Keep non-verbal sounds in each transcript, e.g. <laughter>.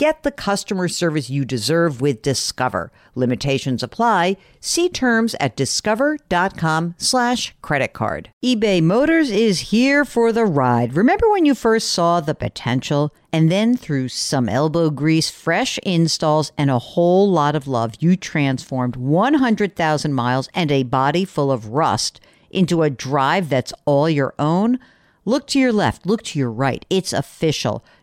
Get the customer service you deserve with Discover. Limitations apply. See terms at discover.com slash credit card. eBay Motors is here for the ride. Remember when you first saw the potential? And then through some elbow grease, fresh installs, and a whole lot of love, you transformed 100,000 miles and a body full of rust into a drive that's all your own? Look to your left, look to your right. It's official.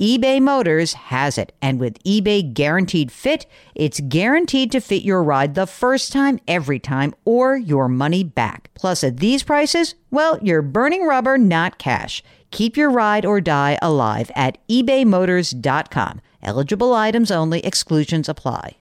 eBay Motors has it. And with eBay Guaranteed Fit, it's guaranteed to fit your ride the first time, every time, or your money back. Plus, at these prices, well, you're burning rubber, not cash. Keep your ride or die alive at ebaymotors.com. Eligible items only, exclusions apply.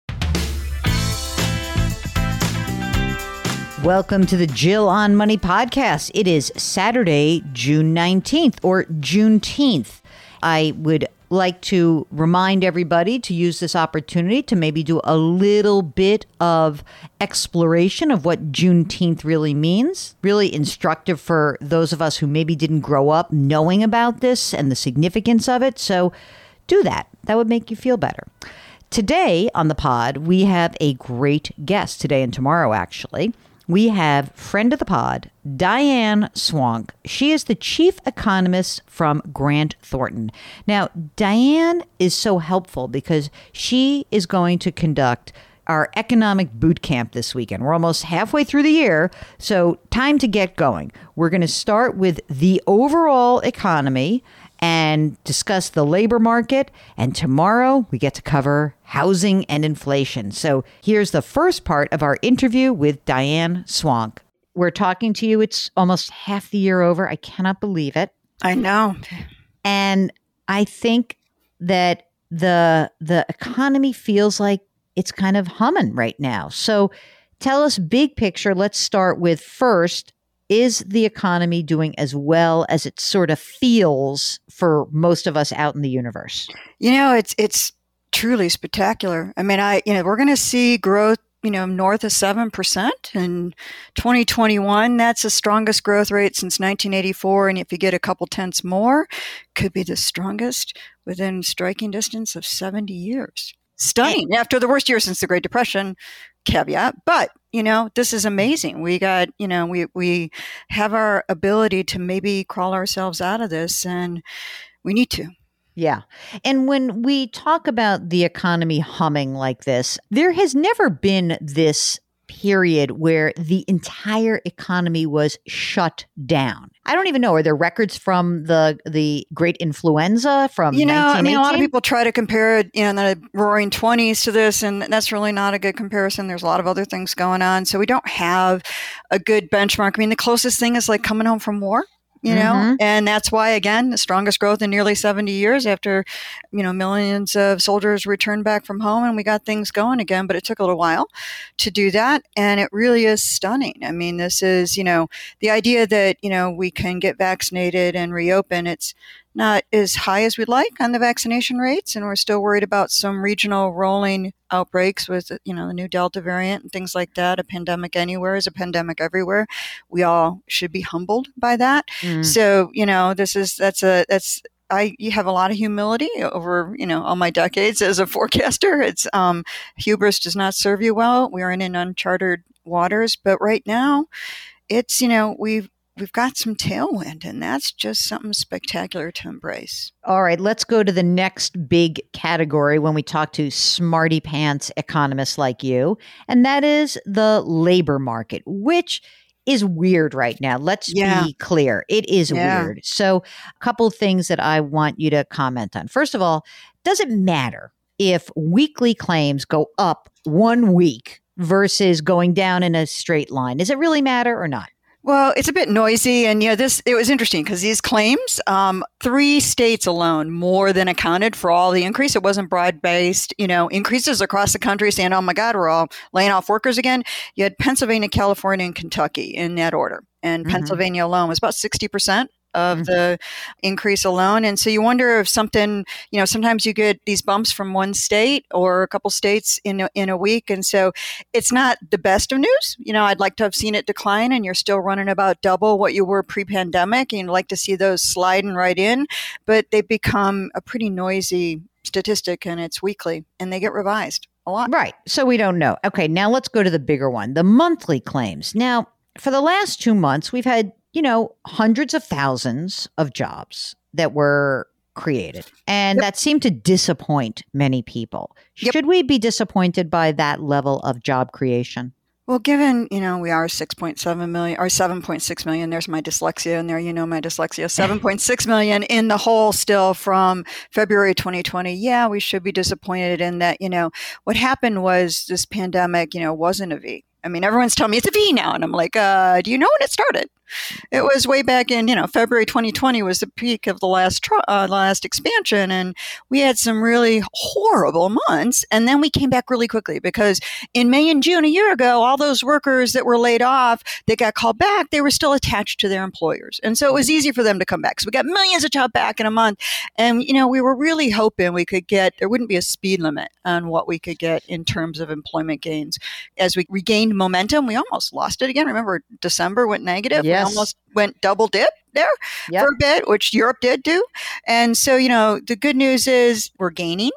Welcome to the Jill on Money podcast. It is Saturday, June 19th or Juneteenth. I would like to remind everybody to use this opportunity to maybe do a little bit of exploration of what Juneteenth really means. Really instructive for those of us who maybe didn't grow up knowing about this and the significance of it. So do that. That would make you feel better. Today on the pod, we have a great guest today and tomorrow, actually we have friend of the pod, Diane Swonk. She is the chief economist from Grant Thornton. Now, Diane is so helpful because she is going to conduct our economic boot camp this weekend. We're almost halfway through the year, so time to get going. We're going to start with the overall economy and discuss the labor market. And tomorrow we get to cover housing and inflation. So here's the first part of our interview with Diane Swonk. We're talking to you. It's almost half the year over. I cannot believe it. I know. And I think that the the economy feels like it's kind of humming right now. So tell us big picture. Let's start with first is the economy doing as well as it sort of feels for most of us out in the universe? You know, it's it's truly spectacular. I mean, I you know, we're going to see growth you know, north of 7% in 2021. That's the strongest growth rate since 1984. And if you get a couple tenths more, could be the strongest within striking distance of 70 years. Stunning. After the worst year since the Great Depression, caveat. But you know, this is amazing. We got, you know, we we have our ability to maybe crawl ourselves out of this and we need to. Yeah. And when we talk about the economy humming like this, there has never been this period where the entire economy was shut down. I don't even know. Are there records from the the great influenza from you know? I mean, a lot of people try to compare you know the Roaring Twenties to this, and that's really not a good comparison. There's a lot of other things going on, so we don't have a good benchmark. I mean, the closest thing is like coming home from war you know mm-hmm. and that's why again the strongest growth in nearly 70 years after you know millions of soldiers returned back from home and we got things going again but it took a little while to do that and it really is stunning i mean this is you know the idea that you know we can get vaccinated and reopen it's not as high as we'd like on the vaccination rates, and we're still worried about some regional rolling outbreaks with you know the new Delta variant and things like that. A pandemic anywhere is a pandemic everywhere. We all should be humbled by that. Mm. So you know this is that's a that's I you have a lot of humility over you know all my decades as a <laughs> forecaster. It's um, hubris does not serve you well. We are in uncharted waters, but right now, it's you know we've we've got some tailwind, and that's just something spectacular to embrace. All right, let's go to the next big category when we talk to smarty pants economists like you, and that is the labor market, which is weird right now. Let's Yeah. be clear. It is Yeah. weird. So, a couple of things that I want you to comment on. First of all, does it matter if weekly claims go up one week versus going down in a straight line? Does it really matter or not? Well, it's a bit noisy, and yeah, this it was interesting because these claims, um, three states alone more than accounted for all the increase. It wasn't broad based, you know, increases across the country saying, "Oh my God, we're all laying off workers again." You had Pennsylvania, California, and Kentucky in that order, and Mhm. Pennsylvania alone was about sixty percent of Mhm. the increase alone. And so you wonder if something, you know, sometimes you get these bumps from one state or a couple states in a, in a week, and so it's not the best of news. You know, I'd like to have seen it decline, and you're still running about double what you were pre-pandemic, and you'd like to see those sliding right in, but they become a pretty noisy statistic, and it's weekly, and they get revised a lot. Right. So we don't know. Okay, now let's go to the bigger one the monthly claims. Now, for the last two months, we've had, you know, hundreds of thousands of jobs that were created, and that seemed to disappoint many people. Yep. Should we be disappointed by that level of job creation? Well, given, you know, we are 6.7 million or 7.6 million, there's my dyslexia in there, you know, my dyslexia, <laughs> 7.6 million in the hole still from February 2020. Yeah, we should be disappointed in that, you know, what happened was this pandemic, you know, wasn't a V. I mean, everyone's telling me it's a V now. And I'm like, uh, do you know when it started? It was way back in, you know, February 2020 was the peak of the last tr- uh, last expansion, and we had some really horrible months, and then we came back really quickly because in May and June a year ago, all those workers that were laid off that got called back, they were still attached to their employers, and so it was easy for them to come back. So we got millions of jobs back in a month, and you know, we were really hoping we could get there wouldn't be a speed limit on what we could get in terms of employment gains as we regained momentum. We almost lost it again. Remember, December went negative. Yes. Almost went double dip there Yep. for a bit, which Europe did do. And so, you know, the good news is we're gaining.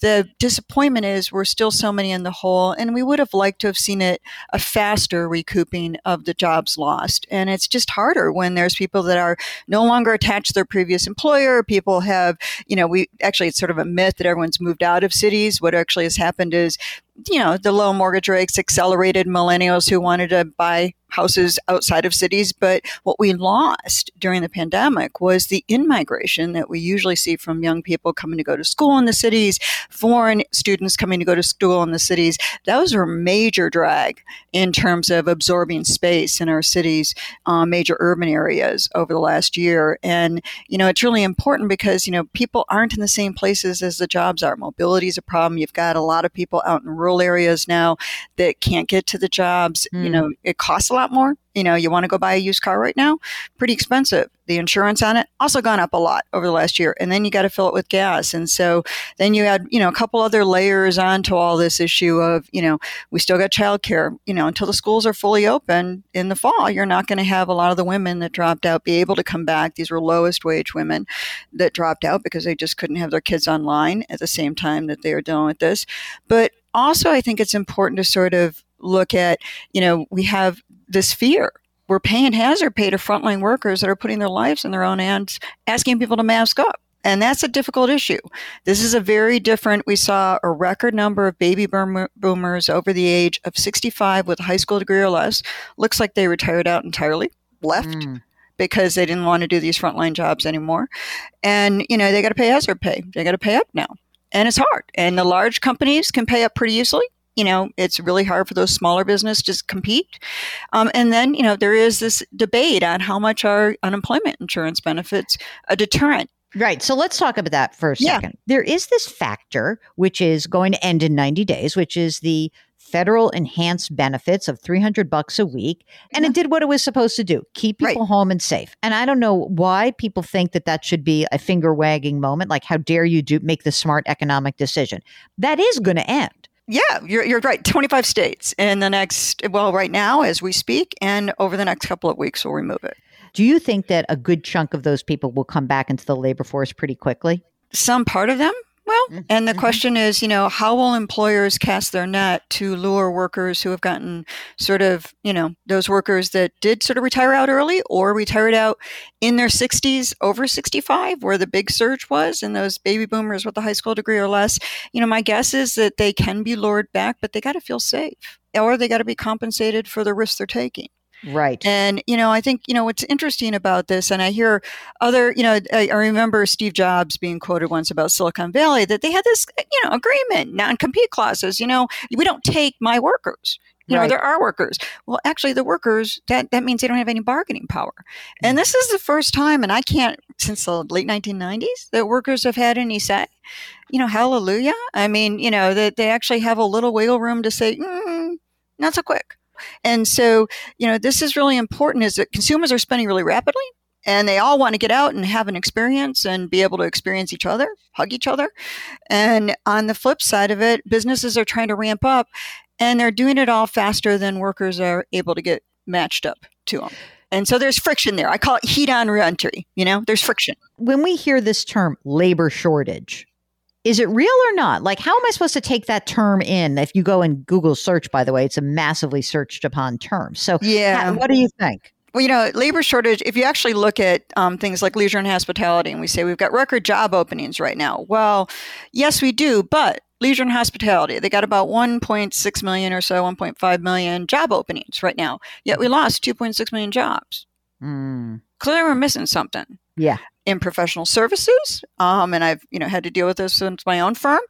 The disappointment is we're still so many in the hole, and we would have liked to have seen it a faster recouping of the jobs lost. And it's just harder when there's people that are no longer attached to their previous employer. People have, you know, we actually, it's sort of a myth that everyone's moved out of cities. What actually has happened is, you know, the low mortgage rates accelerated millennials who wanted to buy houses outside of cities. But what we lost during the pandemic was the in migration that we usually see from young people coming to go to school in the cities, foreign students coming to go to school in the cities. Those were major drag in terms of absorbing space in our cities, uh, major urban areas over the last year. And, you know, it's really important because, you know, people aren't in the same places as the jobs are. Mobility is a problem. You've got a lot of people out in rural areas now that can't get to the jobs. You Mm. know, it costs a lot more. You know, you want to go buy a used car right now, pretty expensive. The insurance on it also gone up a lot over the last year. And then you got to fill it with gas. And so then you add, you know, a couple other layers onto all this issue of, you know, we still got childcare, you know, until the schools are fully open in the fall, you're not going to have a lot of the women that dropped out be able to come back. These were lowest wage women that dropped out because they just couldn't have their kids online at the same time that they are dealing with this. But also, I think it's important to sort of look at, you know, we have this fear. We're paying hazard pay to frontline workers that are putting their lives in their own hands, asking people to mask up. And that's a difficult issue. This is a very different. We saw a record number of baby boomers over the age of 65 with a high school degree or less. Looks like they retired out entirely, left Mm. because they didn't want to do these frontline jobs anymore. And, you know, they got to pay hazard pay. They got to pay up now. And it's hard. And the large companies can pay up pretty easily. You know, it's really hard for those smaller businesses to compete. Um, and then, you know, there is this debate on how much are unemployment insurance benefits a deterrent. Right. So let's talk about that for a Yeah. second. There is this factor which is going to end in 90 days, which is the federal enhanced benefits of 300 bucks a week and it did what it was supposed to do keep Right. people home and safe and i don't know why people think that that should be a finger wagging moment like how dare you do make the smart economic decision that is going to end Yeah, you're, you're right. 25 states in the next, well, right now as we speak, and over the next couple of weeks, we'll remove it. do you think that a good chunk of those people will come back into the labor force pretty quickly Some part of them Well, Mhm. and the Mhm. question is, you know, how will employers cast their net to lure workers who have gotten sort of, you know, those workers that did sort of retire out early or retired out in their 60s over 65, where the big surge was, and those baby boomers with a high school degree or less? You know, my guess is that they can be lured back, but they got to feel safe or they got to be compensated for the risks they're taking. Right. And, you know, I think, you know, what's interesting about this, and I hear other, you know, I, I remember Steve Jobs being quoted once about Silicon Valley that they had this, you know, agreement, non compete clauses, you know, we don't take my workers. You know, Right. there are workers. Well, actually, the workers, that, that means they don't have any bargaining power. And this is the first time, and I can't, since the late 1990s, that workers have had any say. You know, hallelujah. I mean, you know, that they actually have a little wiggle room to say, mm, not so quick. And so, you know, this is really important is that consumers are spending really rapidly and they all want to get out and have an experience and be able to experience each other, hug each other. And on the flip side of it, businesses are trying to ramp up and they're doing it all faster than workers are able to get matched up to them. And so there's friction there. I call it heat on reentry. You know, there's friction. When we hear this term labor shortage, is it real or not? Like, how am I supposed to take that term in? If you go and Google search, by the way, it's a massively searched upon term. So, Yeah. ha- what do you think? Well, you know, labor shortage, if you actually look at um, things like leisure and hospitality, and we say we've got record job openings right now. Well, yes, we do, but leisure and hospitality, they got about 1.6 million or so, 1.5 million job openings right now. Yet we lost 2.6 million jobs. Mm, Clearly, we're missing something. yeah. In professional services, um, and I've you know had to deal with this since my own firm.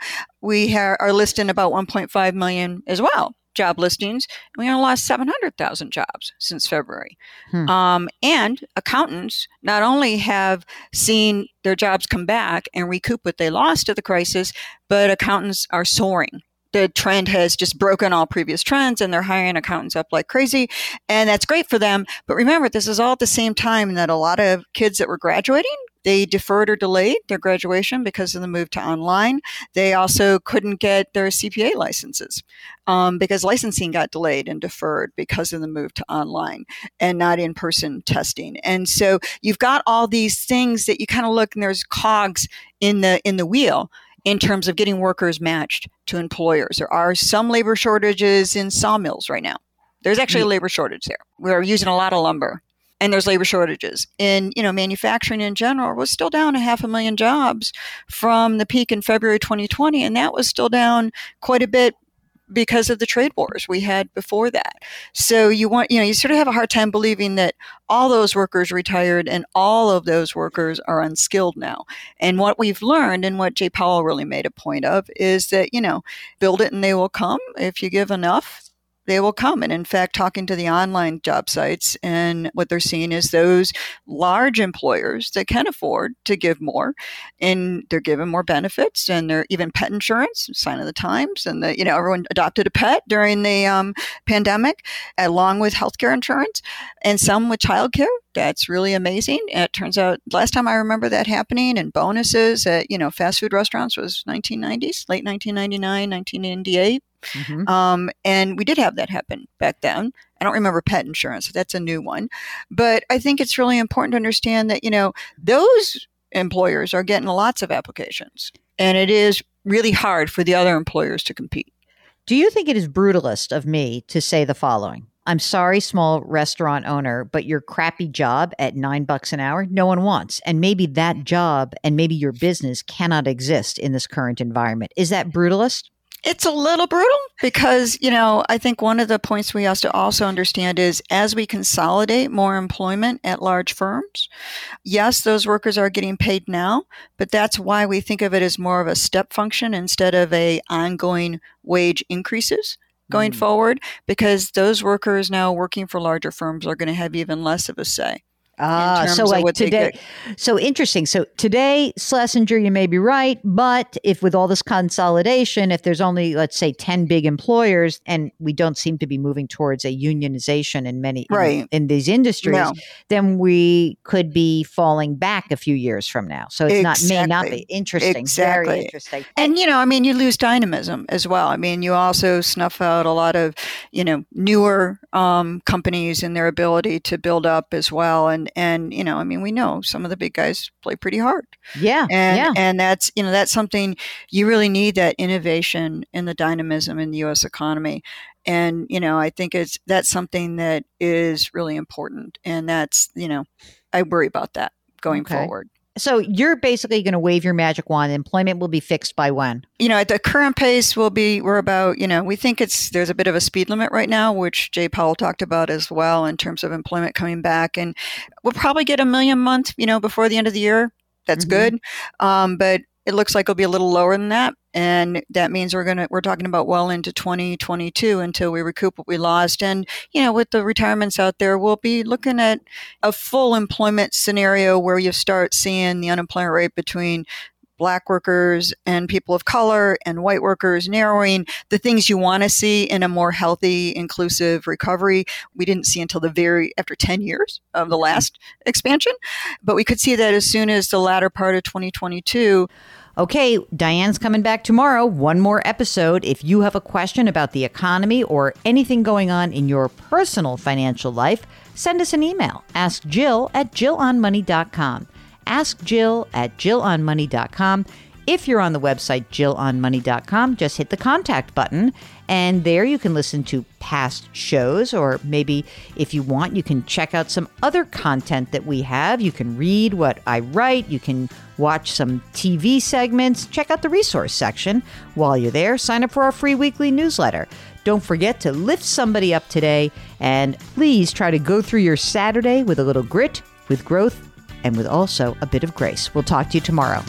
We ha- are listing about 1.5 million as well job listings. We only lost 700,000 jobs since February. Hmm. Um, and accountants not only have seen their jobs come back and recoup what they lost at the crisis, but accountants are soaring. The trend has just broken all previous trends and they're hiring accountants up like crazy. And that's great for them. But remember, this is all at the same time that a lot of kids that were graduating they deferred or delayed their graduation because of the move to online. They also couldn't get their CPA licenses um, because licensing got delayed and deferred because of the move to online and not in person testing. And so you've got all these things that you kind of look and there's cogs in the in the wheel in terms of getting workers matched to employers. There are some labor shortages in sawmills right now. There's actually a labor shortage there. We're using a lot of lumber and there's labor shortages. In you know manufacturing in general was still down a half a million jobs from the peak in February 2020 and that was still down quite a bit because of the trade wars we had before that. So you want you know you sort of have a hard time believing that all those workers retired and all of those workers are unskilled now. And what we've learned and what Jay Powell really made a point of is that you know build it and they will come if you give enough they will come. And in fact, talking to the online job sites, and what they're seeing is those large employers that can afford to give more, and they're giving more benefits, and they're even pet insurance, sign of the times, and the, you know everyone adopted a pet during the um, pandemic, along with healthcare insurance, and some with childcare. That's really amazing. It turns out last time I remember that happening and bonuses at you know fast food restaurants was 1990s, late 1999, 1998. Mhm. Um, and we did have that happen back then. I don't remember pet insurance. That's a new one. But I think it's really important to understand that, you know, those employers are getting lots of applications. And it is really hard for the other employers to compete. Do you think it is brutalist of me to say the following? I'm sorry, small restaurant owner, but your crappy job at nine bucks an hour, no one wants. And maybe that mm-hmm. job and maybe your business cannot exist in this current environment. Is that brutalist? It's a little brutal because, you know, I think one of the points we have to also understand is as we consolidate more employment at large firms, yes, those workers are getting paid now, but that's why we think of it as more of a step function instead of a ongoing wage increases going Mm. forward because those workers now working for larger firms are going to have even less of a say. Ah, so like today, so interesting. So today, Schlesinger, you may be right, but if with all this consolidation, if there's only let's say ten big employers, and we don't seem to be moving towards a unionization in many Right. in, these industries, No. then we could be falling back a few years from now. So it's not may not be interesting. Exactly. Very interesting. And you know, I mean, you lose dynamism as well. I mean, you also snuff out a lot of, you know, newer um, companies and their ability to build up as well. And and you know, I mean, we know some of the big guys play pretty hard, Yeah, and yeah. and that's you know that's something you really need that innovation and the dynamism in the U.S. economy. And you know, I think it's that's something that is really important, and that's you know, I worry about that going Okay. forward. So you're basically going to wave your magic wand. Employment will be fixed by when? You know, at the current pace, we'll be we're about you know we think it's there's a bit of a speed limit right now, which Jay Powell talked about as well in terms of employment coming back, and we'll probably get a million month you know before the end of the year. That's mm-hmm. good, um, but it looks like it'll be a little lower than that and that means we're going to we're talking about well into 2022 until we recoup what we lost. And you know with the retirements out there we'll be looking at a full employment scenario where you start seeing the unemployment rate between black workers and people of color and white workers narrowing. The things you want to see in a more healthy inclusive recovery we didn't see until the very after 10 years of the mm-hmm. last expansion but we could see that as soon as the latter part of 2022 Okay, Diane's coming back tomorrow. One more episode. If you have a question about the economy or anything going on in your personal financial life, send us an email. Ask Jill at JillOnMoney.com. Ask Jill at JillOnMoney.com. If you're on the website jillonmoney.com, just hit the contact button and there you can listen to past shows or maybe if you want you can check out some other content that we have. You can read what I write, you can watch some TV segments, check out the resource section. While you're there, sign up for our free weekly newsletter. Don't forget to lift somebody up today and please try to go through your Saturday with a little grit, with growth, and with also a bit of grace. We'll talk to you tomorrow.